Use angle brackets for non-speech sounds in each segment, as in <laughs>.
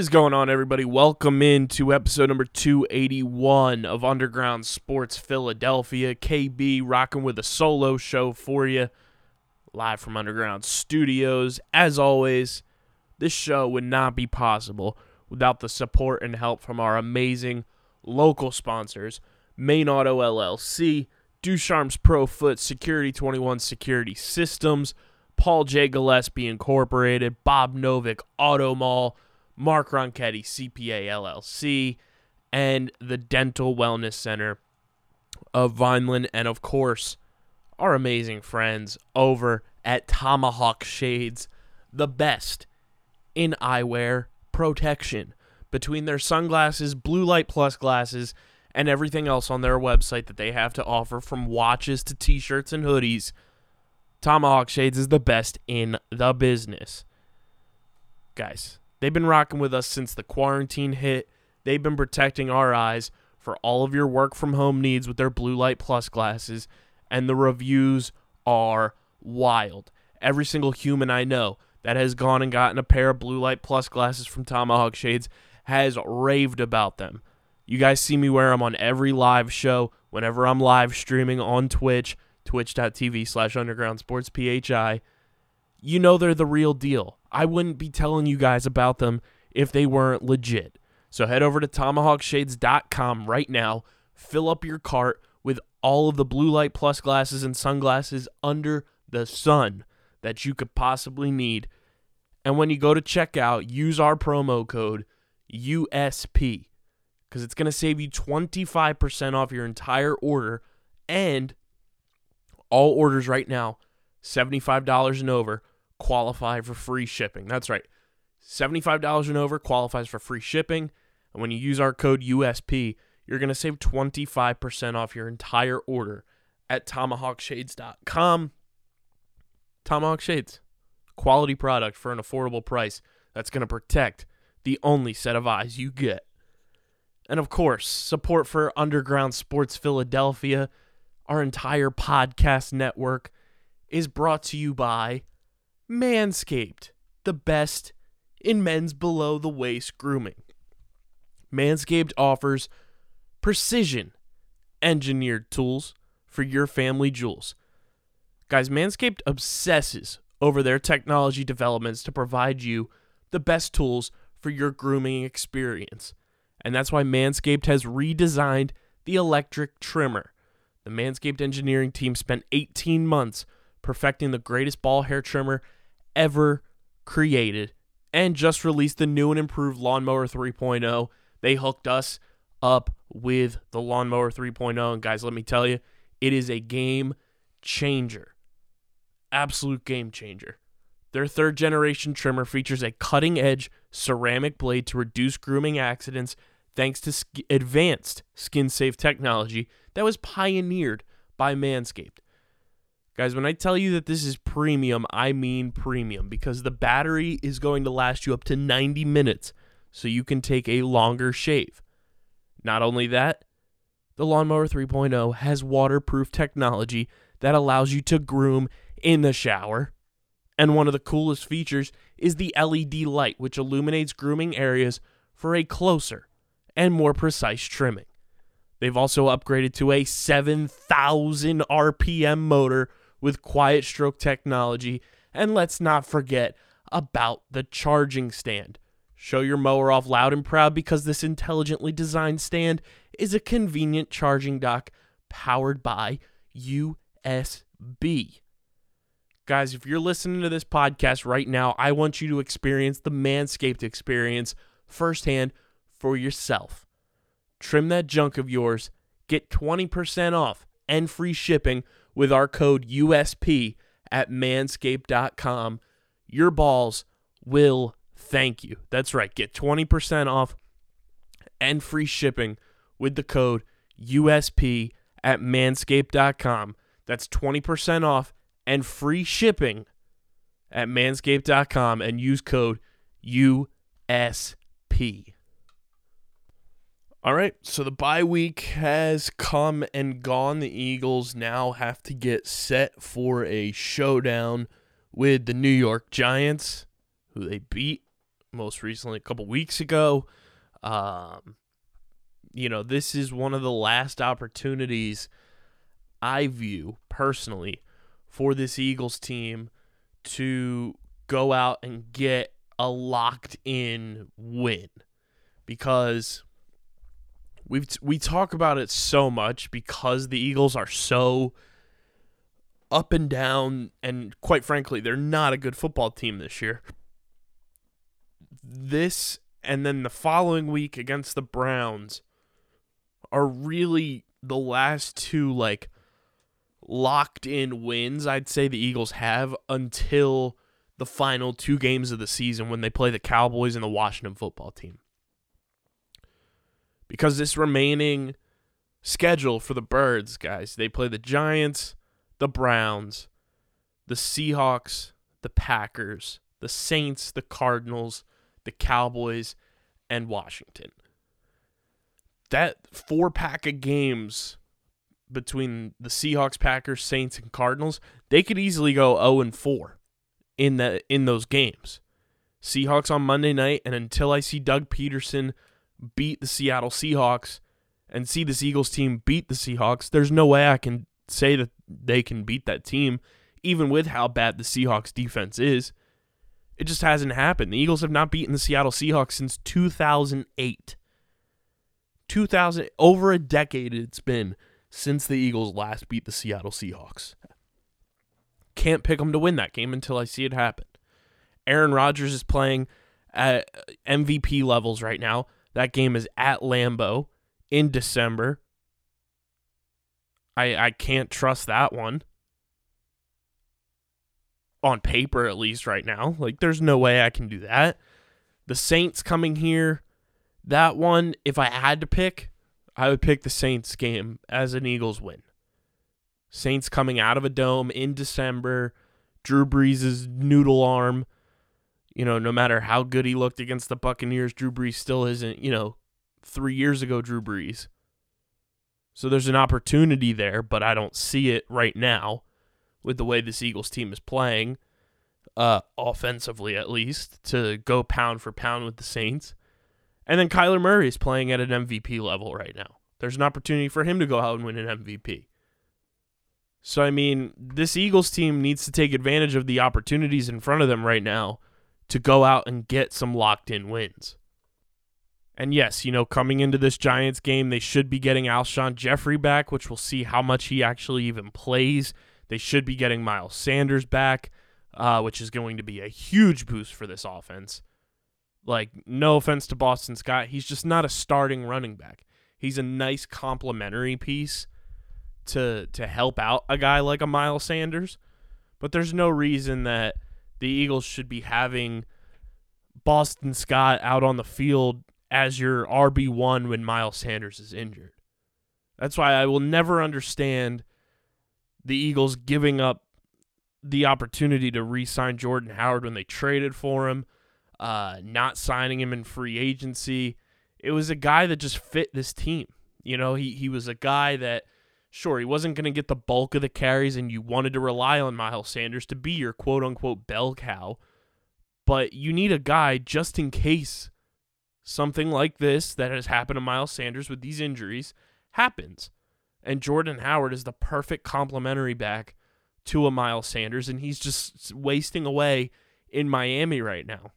Is going on, everybody? Welcome in to episode number 281 of Underground Sports Philadelphia. KB rocking with a solo show for you, live from Underground Studios. As always, this show would not be possible without the support and help from our amazing local sponsors Main Auto LLC, Ducharme's Pro Foot Security 21 Security Systems, Paul J. Gillespie Incorporated, Bob Novick Auto Mall, Mark Ronchetti CPA LLC, and the Dental Wellness Center of Vineland, and of course, our amazing friends over at Tomahawk Shades, the best in eyewear protection between their sunglasses, blue light plus glasses, and everything else on their website that they have to offer from watches to t shirts and hoodies. Tomahawk Shades is the best in the business. Guys, they've been rocking with us since the quarantine hit. They've been protecting our eyes for all of your work from home needs with their blue light plus glasses, and the reviews are wild. Every single human I know that has gone and gotten a pair of blue light plus glasses from Tomahawk Shades has raved about them. You guys see me wear them on every live show whenever I'm live streaming on Twitch, twitch.tv slash underground sports PHI. You know they're the real deal. I wouldn't be telling you guys about them if they weren't legit. So head over to tomahawkshades.com right now, fill up your cart with all of the blue light plus glasses and sunglasses under the sun that you could possibly need. And when you go to checkout, use our promo code USP because it's going to save you 25% off your entire order and all orders right now $75 and over qualify for free shipping. That's right. $75 and over qualifies for free shipping. And when you use our code USP, you're going to save 25% off your entire order at tomahawkshades.com. Tomahawk Shades, quality product for an affordable price that's going to protect the only set of eyes you get. And of course, support for Underground Sports Philadelphia, our entire podcast network, is brought to you by Manscaped, the best in men's below the waist grooming. Manscaped offers precision engineered tools for your family jewels. Guys, Manscaped obsesses over their technology developments to provide you the best tools for your grooming experience. And that's why Manscaped has redesigned the electric trimmer. The Manscaped engineering team spent 18 months perfecting the greatest ball hair trimmer ever created and just released the new and improved Lawnmower 3.0. They hooked us up with the Lawnmower 3.0. And guys, let me tell you, it is a game changer. Absolute game changer. Their third generation trimmer features a cutting edge ceramic blade to reduce grooming accidents thanks to sk- advanced skin safe technology that was pioneered by Manscaped. Guys, when I tell you that this is premium, I mean premium because the battery is going to last you up to 90 minutes so you can take a longer shave. Not only that, the Lawnmower 3.0 has waterproof technology that allows you to groom in the shower. And one of the coolest features is the LED light, which illuminates grooming areas for a closer and more precise trimming. They've also upgraded to a 7,000 RPM motor with quiet stroke technology. And let's not forget about the charging stand. Show your mower off loud and proud because this intelligently designed stand is a convenient charging dock powered by USB. Guys, if you're listening to this podcast right now, I want you to experience the Manscaped experience firsthand for yourself. Trim that junk of yours, get 20% off and free shipping with our code USP at manscaped.com. Your balls will thank you. That's right. Get 20% off and free shipping with the code USP at manscaped.com. That's 20% off and free shipping at manscaped.com and use code USP. All right, so the bye week has come and gone. The Eagles now have to get set for a showdown with the New York Giants, who they beat most recently a couple weeks ago. Um, you know, this is one of the last opportunities I view personally for this Eagles team to go out and get a locked in win because we've we talk about it so much because the Eagles are so up and down and quite frankly they're not a good football team this year. This and then the following week against the Browns are really the last two like locked in wins I'd say the Eagles have until the final two games of the season when they play the Cowboys and the Washington football team. Because this remaining schedule for the Birds, guys, they play the Giants, the Browns, the Seahawks, the Packers, the Saints, the Cardinals, the Cowboys, and Washington. That four pack of games between the Seahawks, Packers, Saints, and Cardinals, they could easily go 0 and 4 in the in those games. Seahawks on Monday night, and until I see Doug Pederson beat the Seattle Seahawks and see this Eagles team beat the Seahawks, there's no way I can say that they can beat that team, even with how bad the Seahawks defense is. It just hasn't happened. The Eagles have not beaten the Seattle Seahawks since 2008. 2000 over a decade it's been since the Eagles last beat the Seattle Seahawks. Can't pick them to win that game until I see it happen. Aaron Rodgers is playing at MVP levels right now. That game is at Lambeau in December. I I can't trust that one. On paper at least right now. Like there's no way I can do that. The Saints coming here, that one if I had to pick, I would pick the Saints game as an Eagles win. Saints coming out of a dome in December. Drew Brees' noodle arm. You know, no matter how good he looked against the Buccaneers, Drew Brees still isn't, you know, three years ago, Drew Brees. So there's an opportunity there, but I don't see it right now with the way this Eagles team is playing, uh, offensively at least, to go pound for pound with the Saints. And then Kyler Murray is playing at an MVP level right now. There's an opportunity for him to go out and win an MVP. So, I mean, this Eagles team needs to take advantage of the opportunities in front of them right now to go out and get some locked in wins. And yes, you know, coming into this Giants game, they should be getting Alshon Jeffery back, which we'll see how much he actually even plays. They should be getting Miles Sanders back, uh, which is going to be a huge boost for this offense. Like, no offense to Boston Scott, he's just not a starting running back. He's a nice complementary piece to to help out a guy like a Miles Sanders, but there's no reason that the Eagles should be having Boston Scott out on the field as your RB1 when Miles Sanders is injured. That's why I will never understand the Eagles giving up the opportunity to re-sign Jordan Howard when they traded for him, uh, not signing him in free agency. It was a guy that just fit this team. You know, he he was a guy that sure he wasn't going to get the bulk of the carries, and you wanted to rely on Miles Sanders to be your quote unquote bell cow, but you need a guy just in case something like this that has happened to Miles Sanders with these injuries happens. And Jordan Howard is the perfect complementary back to a Miles Sanders, and he's just wasting away in Miami right now.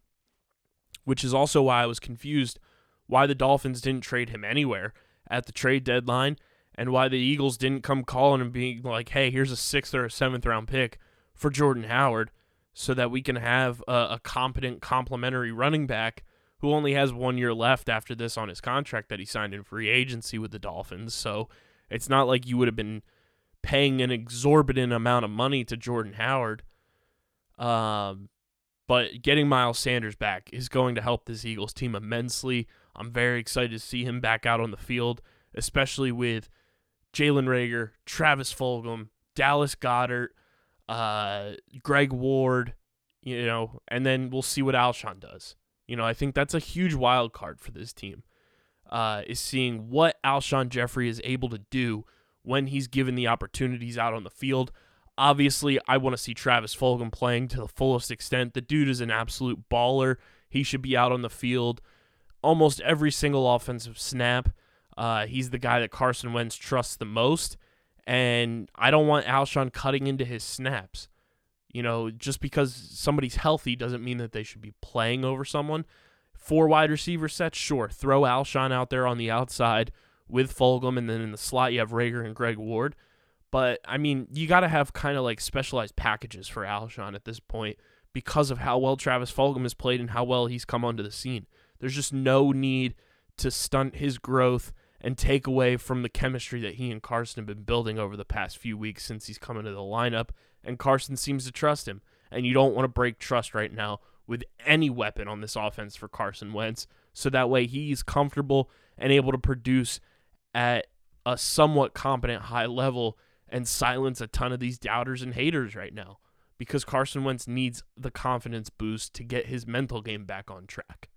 Which is also why I was confused why the Dolphins didn't trade him anywhere at the trade deadline and why the Eagles didn't come calling and being like, hey, here's a sixth or a seventh round pick for Jordan Howard so that we can have a, a competent complementary running back who only has one year left after this on his contract that he signed in free agency with the Dolphins. So it's not like you would have been paying an exorbitant amount of money to Jordan Howard. Um, but getting Miles Sanders back is going to help this Eagles team immensely. I'm very excited to see him back out on the field, especially with Jalen Reagor, Travis Fulgham, Dallas Goedert, uh, Greg Ward, you know, and then we'll see what Alshon does. You know, I think that's a huge wild card for this team. Uh, is seeing what Alshon Jeffery is able to do when he's given the opportunities out on the field. Obviously, I want to see Travis Fulgham playing to the fullest extent. The dude is an absolute baller. He should be out on the field almost every single offensive snap. Uh, he's the guy that Carson Wentz trusts the most, and I don't want Alshon cutting into his snaps. You know, just because somebody's healthy doesn't mean that they should be playing over someone. Four wide receiver sets, sure. Throw Alshon out there on the outside with Fulgham, and then in the slot you have Reagor and Greg Ward. But I mean, you got to have kind of like specialized packages for Alshon at this point because of how well Travis Fulgham has played and how well he's come onto the scene. There's just no need to stunt his growth and take away from the chemistry that he and Carson have been building over the past few weeks since he's come into the lineup. And Carson seems to trust him. And you don't want to break trust right now with any weapon on this offense for Carson Wentz. So that way he's comfortable and able to produce at a somewhat competent high level and silence a ton of these doubters and haters right now because Carson Wentz needs the confidence boost to get his mental game back on track.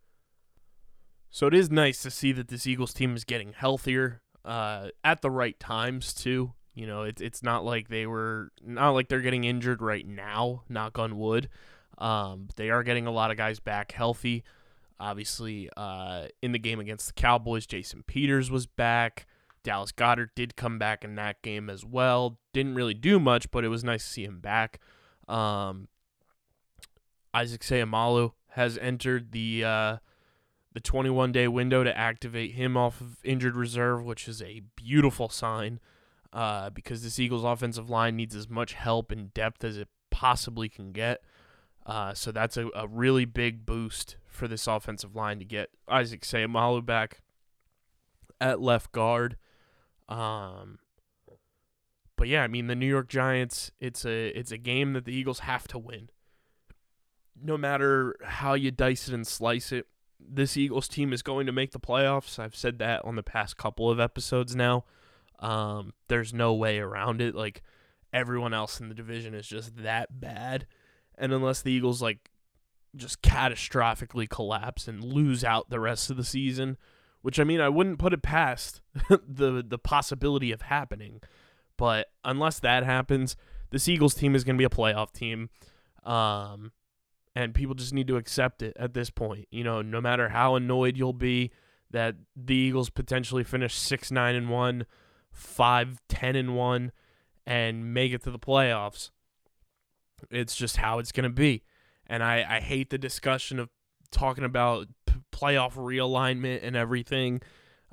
So it is nice to see that this Eagles team is getting healthier uh, at the right times too. You know, it's it's not like they were not like they're getting injured right now. Knock on wood. Um, they are getting a lot of guys back healthy. Obviously, uh, in the game against the Cowboys, Jason Peters was back. Dallas Goedert did come back in that game as well. Didn't really do much, but it was nice to see him back. Um, Isaac Seumalo has entered the uh, the 21 day window to activate him off of injured reserve, which is a beautiful sign uh, because this Eagles offensive line needs as much help and depth as it possibly can get. Uh, so that's a, a really big boost for this offensive line to get Isaac Seumalo back at left guard. Um, but yeah, I mean the New York Giants. It's a it's a game that the Eagles have to win. No matter how you dice it and slice it, this Eagles team is going to make the playoffs. I've said that on the past couple of episodes now. Um, there's no way around it. Like everyone else in the division is just that bad, and unless the Eagles like just catastrophically collapse and lose out the rest of the season, which I mean I wouldn't put it past <laughs> the the possibility of happening. But unless that happens, this Eagles team is going to be a playoff team. Um, and people just need to accept it at this point. You know, no matter how annoyed you'll be that the Eagles potentially finish 6 9 and 1, 5 10 and 1 and make it to the playoffs. It's just how it's going to be. And I, I hate the discussion of talking about p- playoff realignment and everything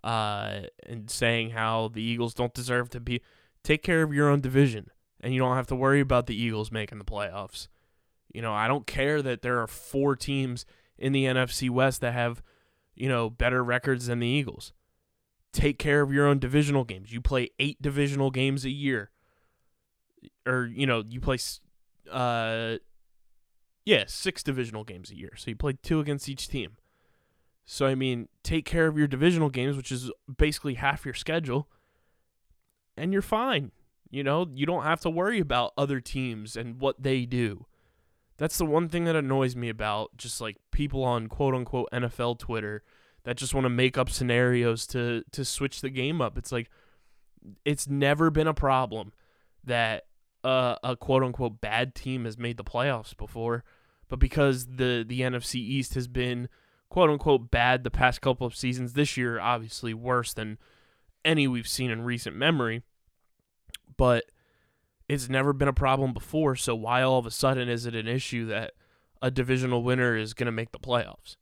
uh, and saying how the Eagles don't deserve to be. Take care of your own division, and you don't have to worry about the Eagles making the playoffs. You know, I don't care that there are four teams in the NFC West that have, you know, better records than the Eagles. Take care of your own divisional games. You play eight divisional games a year, or you know, you play, uh, yeah, six divisional games a year. So you play two against each team. So I mean, take care of your divisional games, which is basically half your schedule, and you're fine. You know, you don't have to worry about other teams and what they do. That's the one thing that annoys me about just like people on quote unquote NFL Twitter that just want to make up scenarios to to switch the game up. It's like it's never been a problem that uh, a quote unquote bad team has made the playoffs before, but because the the NFC East has been quote unquote bad the past couple of seasons, this year obviously worse than any we've seen in recent memory. But it's never been a problem before, so why all of a sudden is it an issue that a divisional winner is going to make the playoffs?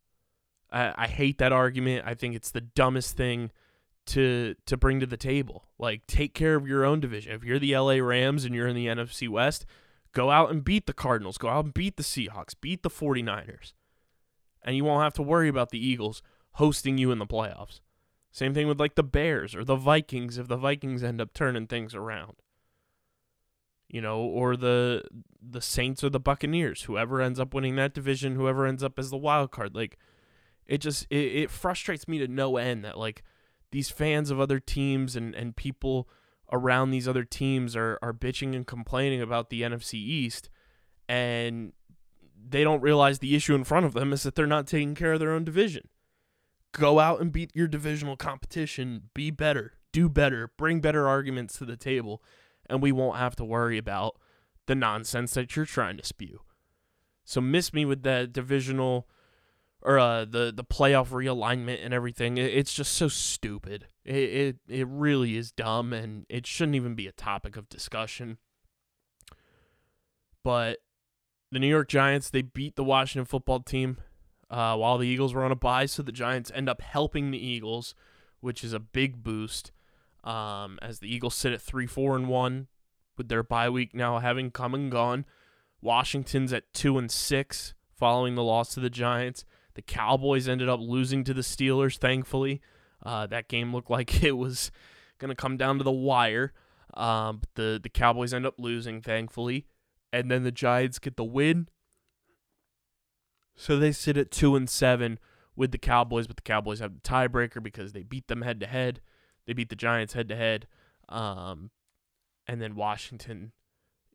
I, I hate that argument. I think it's the dumbest thing to to bring to the table. Like take care of your own division. If you're the LA Rams and you're in the NFC West, Go out and beat the Cardinals. Go out and beat the Seahawks. Beat the 49ers. And you won't have to worry about the Eagles hosting you in the playoffs. Same thing with like the Bears or the Vikings if the Vikings end up turning things around. You know, or the the Saints or the Buccaneers, whoever ends up winning that division, whoever ends up as the wild card. Like it just it, it frustrates me to no end that like these fans of other teams and, and people around these other teams are, are bitching and complaining about the NFC East and they don't realize the issue in front of them is that they're not taking care of their own division. Go out and beat your divisional competition, be better, do better, bring better arguments to the table, and we won't have to worry about the nonsense that you're trying to spew. So miss me with that divisional or uh, the the playoff realignment and everything. It, it's just so stupid. It, it it really is dumb, and it shouldn't even be a topic of discussion. But the New York Giants they beat the Washington football team uh, while the Eagles were on a bye, so the Giants end up helping the Eagles, which is a big boost. Um, as the Eagles sit at three, four, and one, with their bye week now having come and gone. Washington's at two and six following the loss to the Giants. The Cowboys ended up losing to the Steelers, thankfully. Uh, that game looked <laughs> like it was to come down to the wire. Um, but the, the Cowboys end up losing, thankfully. And then the Giants get the win. So they sit at 2 and 7 with the Cowboys, but the Cowboys have the tiebreaker because they beat them head to head. They beat the Giants head to head. Um, and then Washington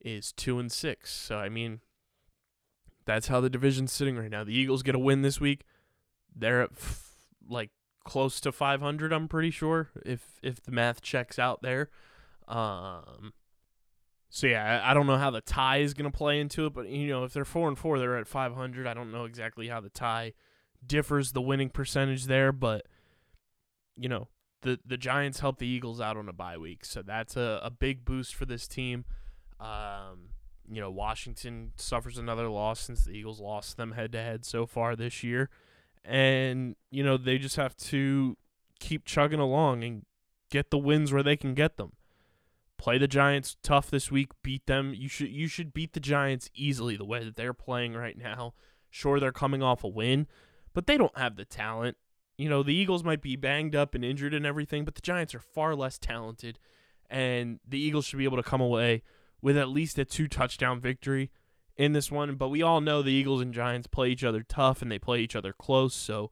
is 2 and 6. So, I mean, that's how the division's sitting right now. The Eagles get a win this week. They're at f- like close to 500, I'm pretty sure, if if the math checks out there. Um so yeah, I I don't know how the tie is going to play into it, but you know, if they're 4 and 4, they're at 500. I don't know exactly how the tie differs the winning percentage there, but you know, the the Giants help the Eagles out on a bye week. So that's a, a big boost for this team. Um you know, Washington suffers another loss since the Eagles lost them head to head so far this year. And, you know, they just have to keep chugging along and get the wins where they can get them. Play the Giants tough this week, beat them. You should you should beat the Giants easily the way that they're playing right now. Sure they're coming off a win, but they don't have the talent. You know, the Eagles might be banged up and injured and everything, but the Giants are far less talented and the Eagles should be able to come away with at least a two touchdown victory in this one. But we all know the Eagles and Giants play each other tough and they play each other close, so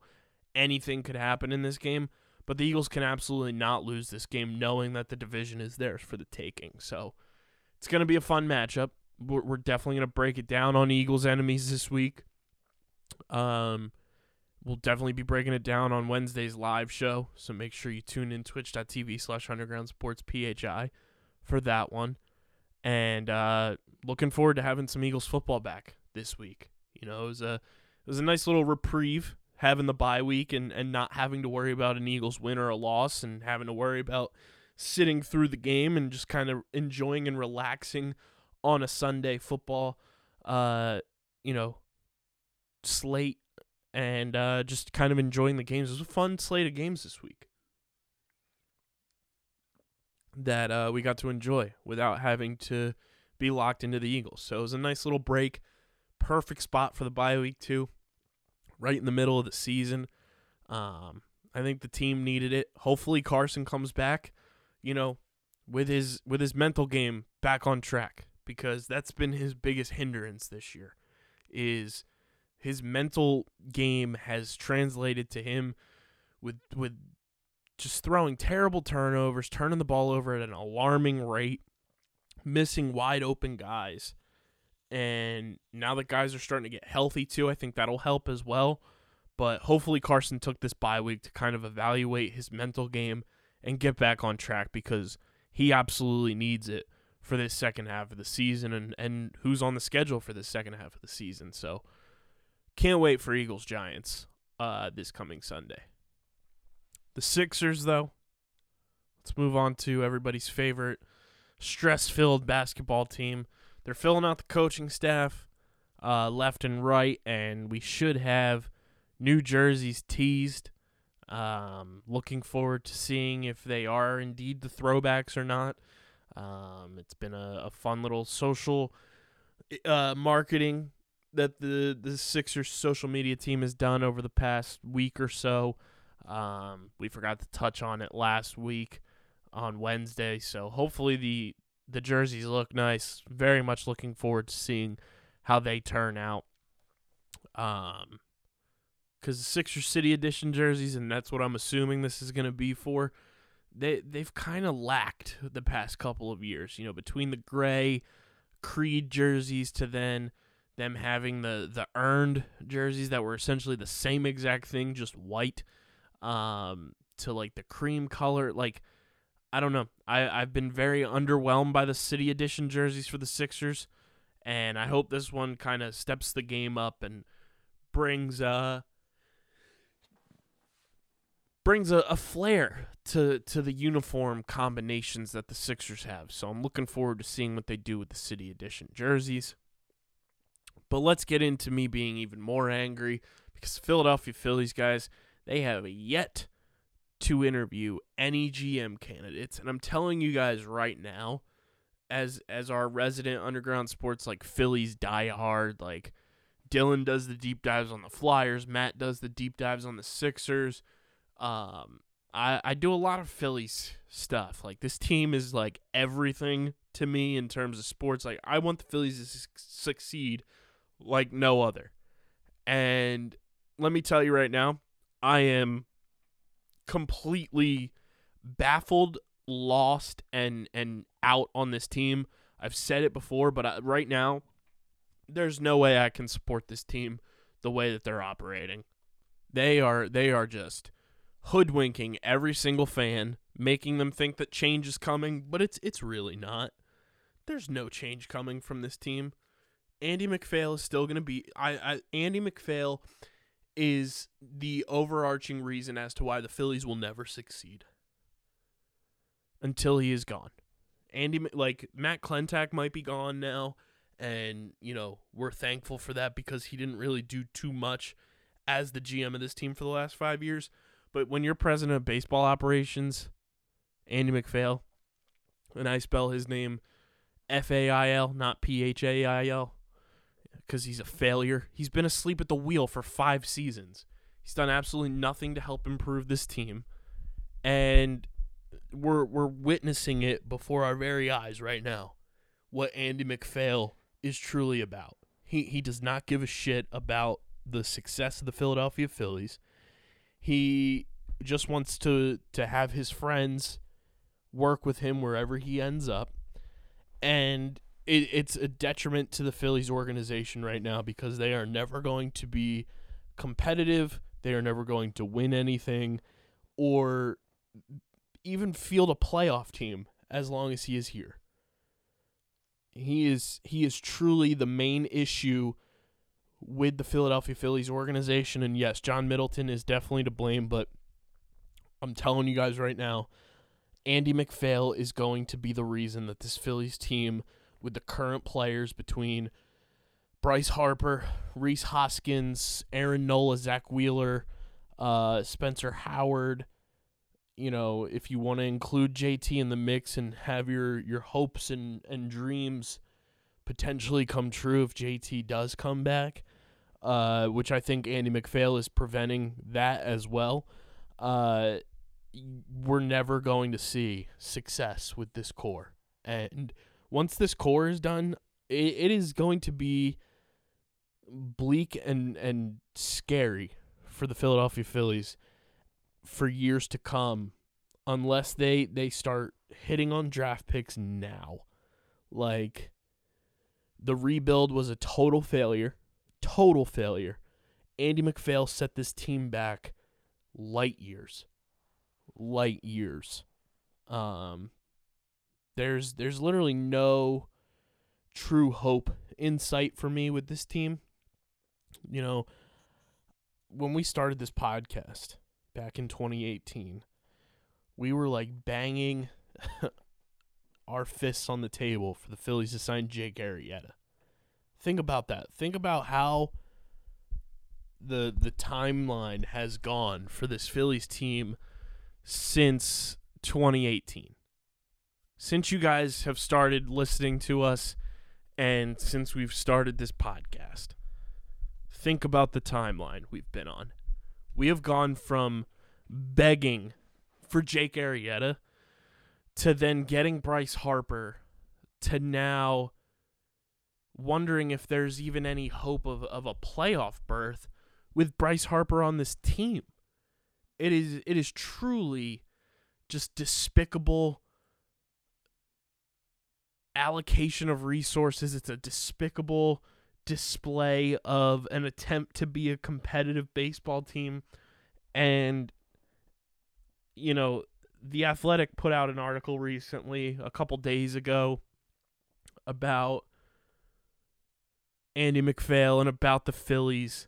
anything could happen in this game. But the Eagles can absolutely not lose this game knowing that the division is theirs for the taking. So it's going to be a fun matchup. We're, definitely going to break it down on Eagles' enemies this week. Um, we'll definitely be breaking it down on Wednesday's live show. So make sure you tune in twitch.tv slash underground sports PHI for that one and uh, looking forward to having some Eagles football back this week. You know, it was a it was a nice little reprieve having the bye week and, and not having to worry about an Eagles win or a loss and having to worry about sitting through the game and just kind of enjoying and relaxing on a Sunday football uh you know slate and uh just kind of enjoying the games. It was a fun slate of games this week that uh, we got to enjoy without having to be locked into the Eagles. So it was a nice little break. Perfect spot for the bye week too, right in the middle of the season. Um, I think the team needed it. Hopefully Carson comes back, you know, with his with his mental game back on track because that's been his biggest hindrance this year. Is his mental game has translated to him with with just throwing terrible turnovers, turning the ball over at an alarming rate, missing wide open guys. And now that guys are starting to get healthy too, I think that'll help as well. But hopefully Carson took this bye week to kind of evaluate his mental game and get back on track because he absolutely needs it for this second half of the season and, and who's on the schedule for this second half of the season. So can't wait for Eagles Giants uh, this coming Sunday. The Sixers, though, let's move on to everybody's favorite stress filled basketball team. They're filling out the coaching staff uh, left and right, and we should have new jerseys teased. Um, looking forward to seeing if they are indeed the throwbacks or not. Um, it's been a, a fun little social uh, marketing that the the Sixers social media team has done over the past week or so. Um, we forgot to touch on it last week on Wednesday, so hopefully the the jerseys look nice. Very much looking forward to seeing how they turn out. Um, because the Sixer City Edition jerseys, and that's what I'm assuming this is going to be for. They they've kind of lacked the past couple of years. You know, between the gray Creed jerseys to then them having the the earned jerseys that were essentially the same exact thing, just white. Um, to like the cream color, like I don't know. I I've been very underwhelmed by the City Edition jerseys for the Sixers, and I hope this one kind of steps the game up and brings uh brings a, a flair to to the uniform combinations that the Sixers have. So I'm looking forward to seeing what they do with the City Edition jerseys. But let's get into me being even more angry because Philadelphia Phillies guys, they have yet to interview any GM candidates, and I'm telling you guys right now, as as our resident underground sports like Phillies diehard, like Dylan does the deep dives on the Flyers, Matt does the deep dives on the Sixers. Um, I I do a lot of Phillies stuff. Like this team is like everything to me in terms of sports. Like I want the Phillies to su- succeed like no other. And let me tell you right now, I am completely baffled, lost, and and out on this team. I've said it before, but I, right now, there's no way I can support this team the way that they're operating. They are they are just hoodwinking every single fan, making them think that change is coming, but it's it's really not. There's no change coming from this team. Andy MacPhail is still going to be I, I Andy MacPhail is the overarching reason as to why the Phillies will never succeed until he is gone. Andy like Matt Klentak might be gone now and you know, we're thankful for that because he didn't really do too much as the GM of this team for the last 5 years. But when you're president of baseball operations, Andy MacPhail, and I spell his name F A I L, not P H A I L, because he's a failure. He's been asleep at the wheel for five seasons. He's done absolutely nothing to help improve this team, and we're we're witnessing it before our very eyes right now. What Andy MacPhail is truly about. He he does not give a shit about the success of the Philadelphia Phillies. He just wants to to have his friends work with him wherever he ends up, and it, it's a detriment to the Phillies organization right now because they are never going to be competitive. They are never going to win anything, or even field a playoff team as long as he is here. He is he is truly the main issue with the Philadelphia Phillies organization and yes, John Middleton is definitely to blame, but I'm telling you guys right now, Andy MacPhail is going to be the reason that this Phillies team with the current players between Bryce Harper, Rhys Hoskins, Aaron Nola, Zack Wheeler, uh, Spencer Howard, you know, if you want to include JT in the mix and have your your hopes and and dreams potentially come true if JT does come back, uh, which I think Andy MacPhail is preventing that as well. Uh, we're never going to see success with this core, and once this core is done, it, it is going to be bleak and and scary for the Philadelphia Phillies for years to come unless they they start hitting on draft picks now. Like the rebuild was a total failure, total failure. Andy MacPhail set this team back light years. Light years. Um there's there's literally no true hope in sight for me with this team. You know, when we started this podcast, back in 2018, we were like banging <laughs> our fists on the table for the Phillies to sign Jake Arrieta. Think about that. Think about how the the timeline has gone for this Phillies team since 2018. Since you guys have started listening to us And since we've started this podcast, think about the timeline we've been on. We have gone from begging for Jake Arrieta to then getting Bryce Harper to now wondering if there's even any hope of, of a playoff berth with Bryce Harper on this team. It is it is truly just despicable allocation of resources. It's a despicable display of an attempt to be a competitive baseball team. And, you know, The Athletic put out an article recently, a couple days ago, about Andy MacPhail and about the Phillies.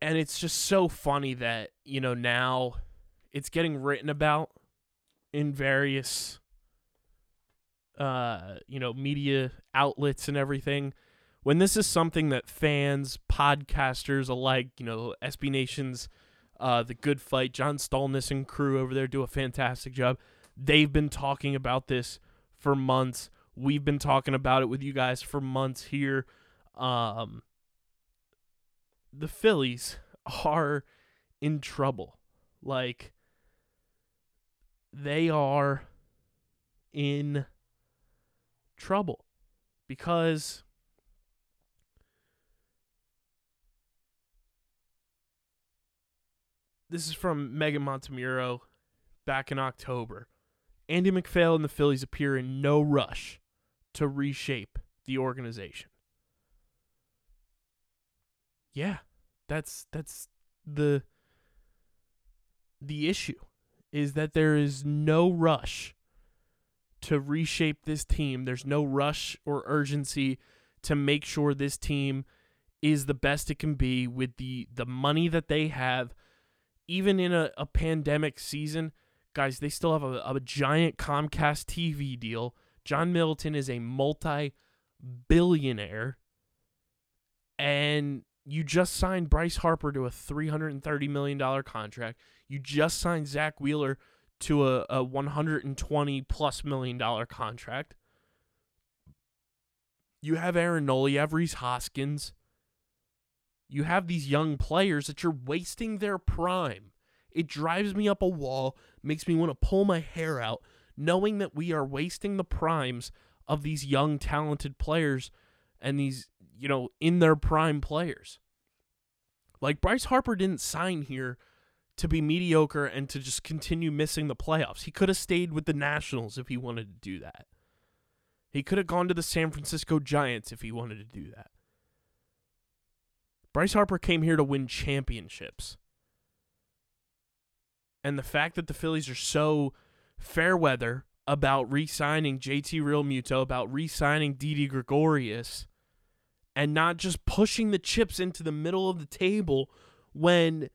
And it's just so funny that, you know, now it's getting written about in various uh, you know, media outlets and everything. When this is something that fans, podcasters alike, you know, SB Nation's uh, The Good Fight, John Stolnis and crew over there do a fantastic job. They've been talking about this for months. We've been talking about it with you guys for months here. Um, the Phillies are in trouble. Like, they are in trouble because this is from Meghan Montemurro back in October. Andy MacPhail and the Phillies appear in no rush to reshape the organization. Yeah, that's that's the the issue is that there is no rush to reshape this team. There's no rush or urgency to make sure this team is the best it can be with the the money that they have. Even in a, a pandemic season, guys, they still have a, a giant Comcast TV deal. John Middleton is a multi billionaire. And you just signed Bryce Harper to a $330 million contract. You just signed Zack Wheeler to a, a 120 plus million dollar contract. You have Aaron Nola, you have Rhys Hoskins. You have these young players that you're wasting their prime. It drives me up a wall, makes me want to pull my hair out, knowing that we are wasting the primes of these young, talented players and these, you know, in their prime players. Like Bryce Harper didn't sign here to be mediocre and to just continue missing the playoffs. He could have stayed with the Nationals if he wanted to do that. He could have gone to the San Francisco Giants if he wanted to do that. Bryce Harper came here to win championships. And the fact that the Phillies are so fair weather about re signing JT Realmuto, about re signing Didi Gregorius, and not just pushing the chips into the middle of the table when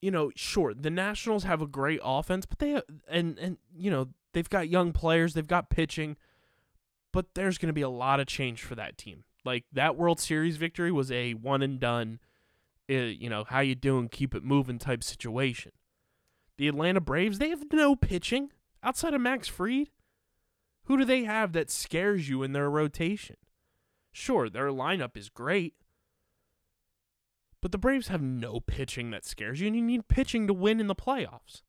you know, sure, the Nationals have a great offense, but they have, and and you know, they've got young players, they've got pitching, but there's going to be a lot of change for that team. Like that World Series victory was a one and done, uh, you know, how you doing, keep it moving type situation. The Atlanta Braves, they have no pitching outside of Max Fried. Who do they have that scares you in their rotation? Sure, their lineup is great, but the Braves have no pitching that scares you, and you need pitching to win in the playoffs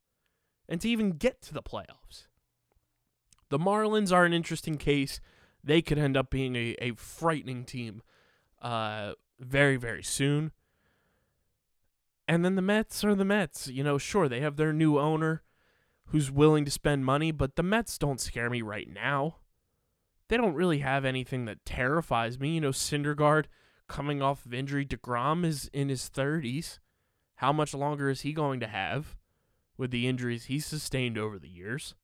and to even get to the playoffs. The Marlins are an interesting case. They could end up being a, a frightening team uh, very, very soon. And then the Mets are the Mets. You know, sure, they have their new owner who's willing to spend money, but the Mets don't scare me right now. They don't really have anything that terrifies me. You know, Syndergaard coming off of injury. DeGrom is in his 30s. How much longer is he going to have with the injuries he's sustained over the years?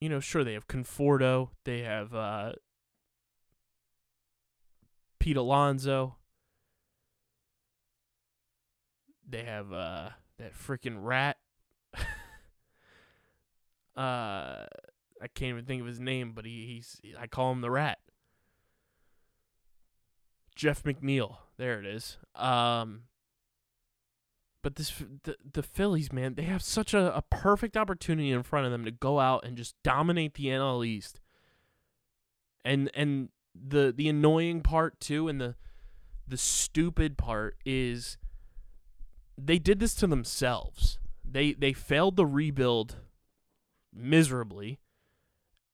You know, sure, they have Conforto. They have uh, Pete Alonso. They have uh, that freaking rat. <laughs> uh, I can't even think of his name, but he, he's I call him the rat. Jeff McNeil. There it is. Um, but this the, the Phillies, man, they have such a, a perfect opportunity in front of them to go out and just dominate the NL East And and the the annoying part too and the the stupid part is they did this to themselves. They they failed to rebuild miserably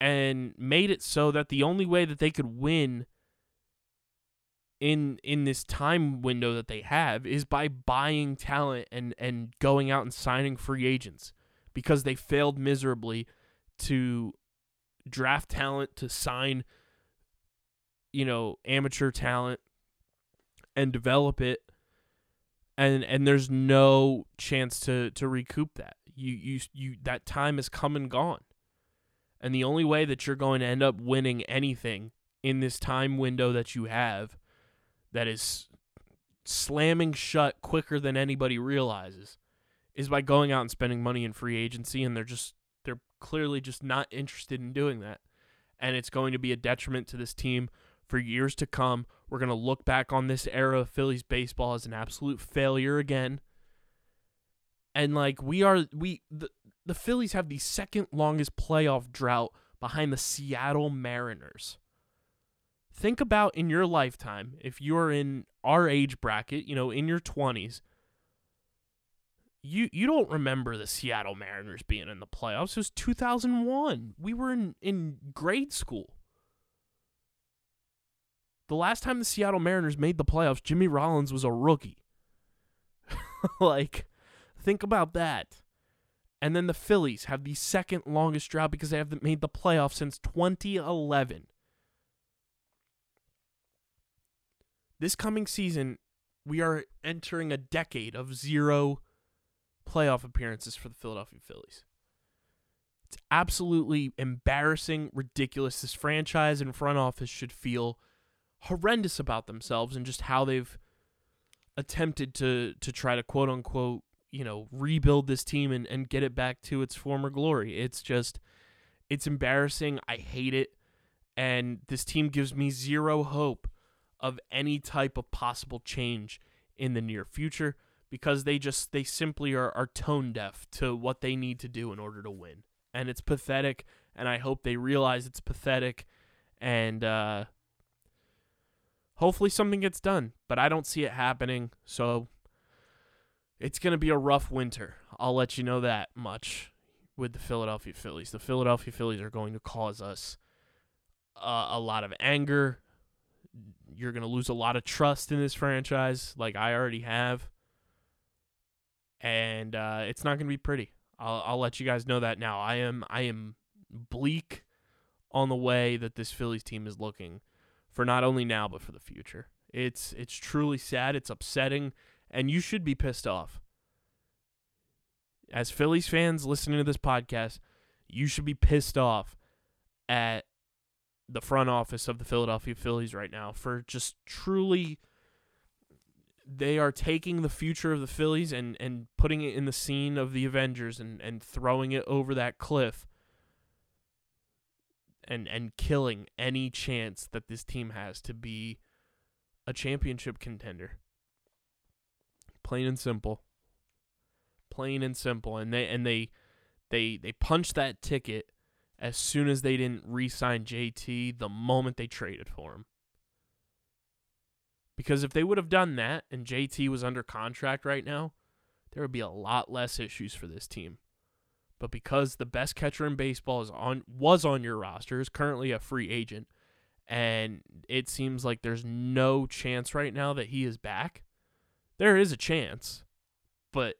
and made it so that the only way that they could win in in this time window that they have is by buying talent and and going out and signing free agents because they failed miserably to draft talent to sign you know amateur talent and develop it. And and there's no chance to to recoup that. You you you that time has come and gone. And the only way that you're going to end up winning anything in this time window that you have that is slamming shut quicker than anybody realizes is by going out and spending money in free agency and they're just they're clearly just not interested in doing that. And it's going to be a detriment to this team for years to come. We're going to look back on this era of Phillies baseball as an absolute failure again. And like we are we the, the Phillies have the second longest playoff drought behind the Seattle Mariners think about in your lifetime if you're in our age bracket you know in your 20s you you don't remember the Seattle Mariners being in the playoffs. It was 2001 we were in in grade school. The last time the Seattle Mariners made the playoffs Jimmy Rollins was a rookie. <laughs> Like think about that. And then the Phillies have the second longest drought because they haven't made the playoffs since 2011 this coming season, we are entering a decade of zero playoff appearances for the Philadelphia Phillies. It's absolutely embarrassing, ridiculous. This franchise and front office should feel horrendous about themselves and just how they've attempted to to try to quote unquote, you know, rebuild this team and, and get it back to its former glory. It's just it's embarrassing. I hate it. And this team gives me zero hope of any type of possible change in the near future because they just they simply are, are tone deaf to what they need to do in order to win. And it's pathetic and i hope they realize it's pathetic and uh, hopefully something gets done but i don't see it happening so it's going to be a rough winter. I'll let you know that much with the philadelphia phillies. The philadelphia phillies are going to cause us uh, a lot of anger you're going to lose a lot of trust in this franchise, like I already have. And uh, it's not going to be pretty. I'll, I'll let you guys know that now. I am I am bleak on the way that this Phillies team is looking for not only now but for the future. It's it's truly sad. It's upsetting, and you should be pissed off. As Phillies fans listening to this podcast, you should be pissed off at the front office of the Philadelphia Phillies right now for just truly they are taking the future of the Phillies and, and putting it in the scene of the Avengers and, and throwing it over that cliff and and killing any chance that this team has to be a championship contender. Plain and simple. Plain and simple. And they and they they they punched that ticket as soon as they didn't re sign JT the moment they traded for him. Because if they would have done that and JT was under contract right now, there would be a lot less issues for this team. But because the best catcher in baseball is on was on your roster, is currently a free agent, and it seems like there's no chance right now that he is back. There is a chance, but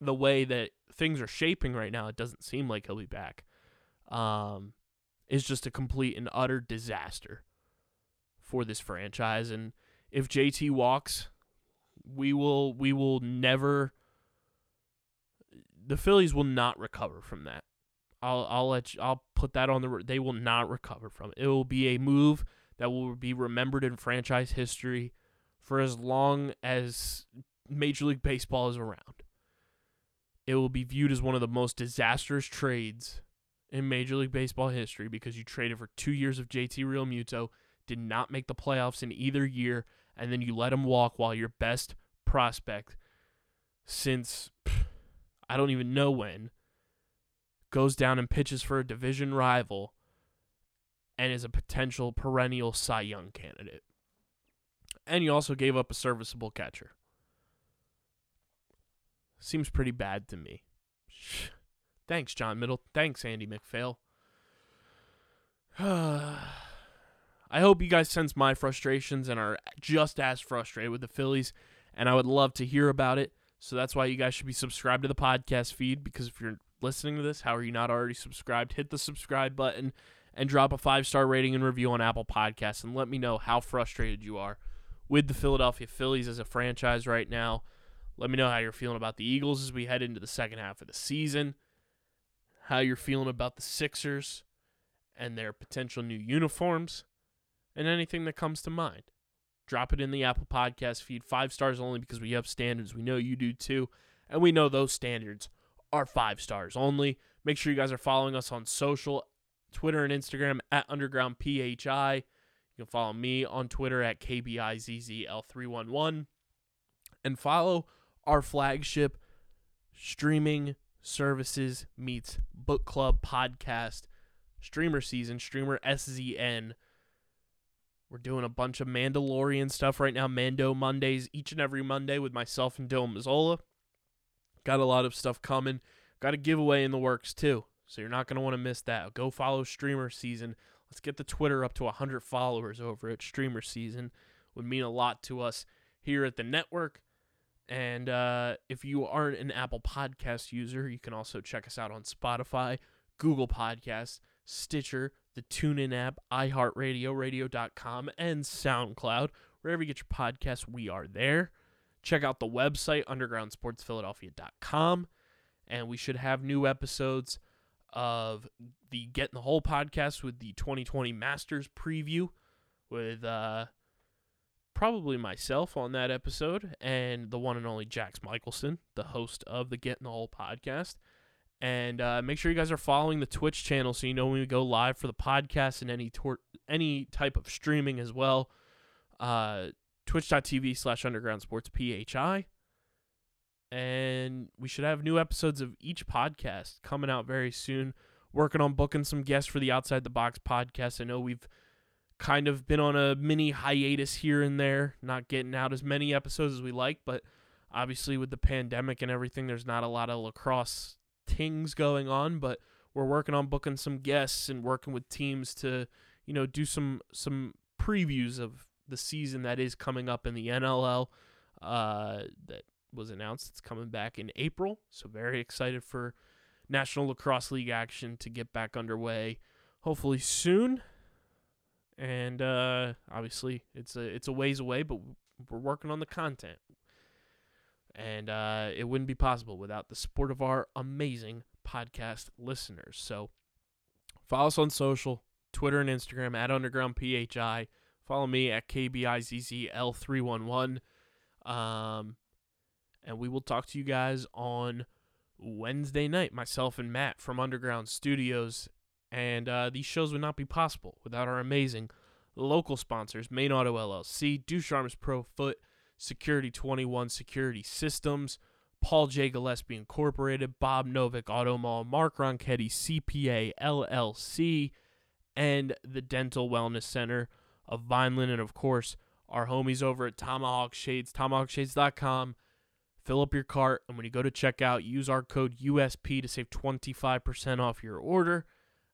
the way that things are shaping right now, it doesn't seem like he'll be back um, is just a complete and utter disaster for this franchise. And if JT walks, we will we will never. The Phillies will not recover from that. I'll I'll let you, I'll put that on the. They will not recover from it. It will be a move that will be remembered in franchise history for as long as Major League Baseball is around. It will be viewed as one of the most disastrous trades in Major League Baseball history because you traded for two years of JT Realmuto, did not make the playoffs in either year, and then you let him walk while your best prospect since I don't even know when goes down and pitches for a division rival and is a potential perennial Cy Young candidate. And you also gave up a serviceable catcher. Seems pretty bad to me. Thanks, John Middleton. Thanks, Andy MacPhail. <sighs> I hope you guys sense my frustrations and are just as frustrated with the Phillies, and I would love to hear about it. So that's why you guys should be subscribed to the podcast feed because if you're listening to this, how are you not already subscribed? Hit the subscribe button and drop a five star rating and review on Apple Podcasts and let me know how frustrated you are with the Philadelphia Phillies as a franchise right now. Let me know how you're feeling about the Eagles as we head into the second half of the season, how you're feeling about the Sixers and their potential new uniforms, and anything that comes to mind. Drop it in the Apple Podcast feed. Five stars only because we have standards. We know you do too. And we know those standards are five stars only. Make sure you guys are following us on social Twitter and Instagram at Underground PHI. You can follow me on Twitter at KBIZZL311. And follow our flagship streaming services meets book club podcast streamer season, streamer SZN. We're doing a bunch of Mandalorian stuff right now, Mando Mondays, each and every Monday with myself and Dylan Mazzola. Got a lot of stuff coming. Got a giveaway in the works too. So you're not going to want to miss that. Go follow Streamer Season. Let's get the Twitter up to 100 followers over at Streamer Season. Would mean a lot to us here at the network. And uh, if you aren't an Apple Podcast user, you can also check us out on Spotify, Google Podcasts, Stitcher, the TuneIn app, iHeartRadio, radio.com, and SoundCloud. Wherever you get your podcasts, we are there. Check out the website, undergroundsportsphiladelphia.com. And we should have new episodes of the Get in the Hole podcast with the 2020 Masters preview with uh, probably myself on that episode and the one and only Jax Michelson, the host of the Get in the Hole podcast. And uh, make sure you guys are following the Twitch channel so you know when we go live for the podcast and any tor- any type of streaming as well. Uh, Twitch.tv slash Underground Sports PHI. And we should have new episodes of each podcast coming out very soon. Working on booking some guests for the Outside the Box podcast. I know we've kind of been on a mini hiatus here and there, not getting out as many episodes as we like, but obviously with the pandemic and everything, there's not a lot of lacrosse things going on, but we're working on booking some guests and working with teams to, you know, do some some previews of the season that is coming up in the NLL. Uh, that was announced. It's coming back in April, so very excited for National Lacrosse League action to get back underway, hopefully soon. And uh, obviously, it's a it's a ways away, but we're working on the content and uh, it wouldn't be possible without the support of our amazing podcast listeners. So follow us on social, Twitter and Instagram at Underground PHI. Follow me at KBIZZL311. Um, and we will talk to you guys on Wednesday night, myself and Matt from Underground Studios. And uh, these shows would not be possible without our amazing local sponsors, Main Auto LLC, Ducharme's Pro Foot, Security 21 Security Systems, Paul J. Gillespie Incorporated, Bob Novick Auto Mall, Mark Ronchetti CPA LLC, and the Dental Wellness Center of Vineland, and of course, our homies over at Tomahawk Shades, tomahawkshades.com. Fill up your cart, and when you go to checkout, use our code USP to save 25% off your order.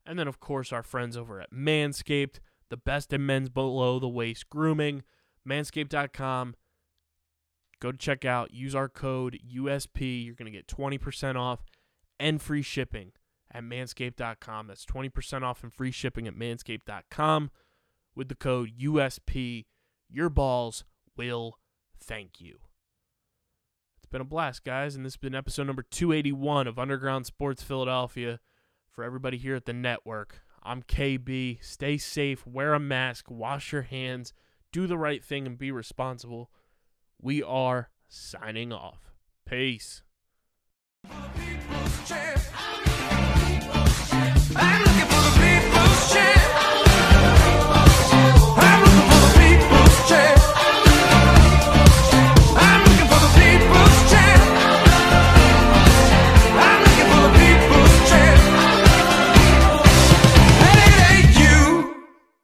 And then, of course, our friends over at Manscaped, the best in men's below the waist grooming, manscaped.com go to checkout, use our code USP. You're going to get 20% off and free shipping at manscaped.com. That's 20% off and free shipping at manscaped.com with the code USP. Your balls will thank you. It's been a blast, guys, and this has been episode number 281 of Underground Sports Philadelphia. For everybody here at the network, I'm KB. Stay safe, wear a mask, wash your hands, do the right thing, and be responsible we are signing off. Peace.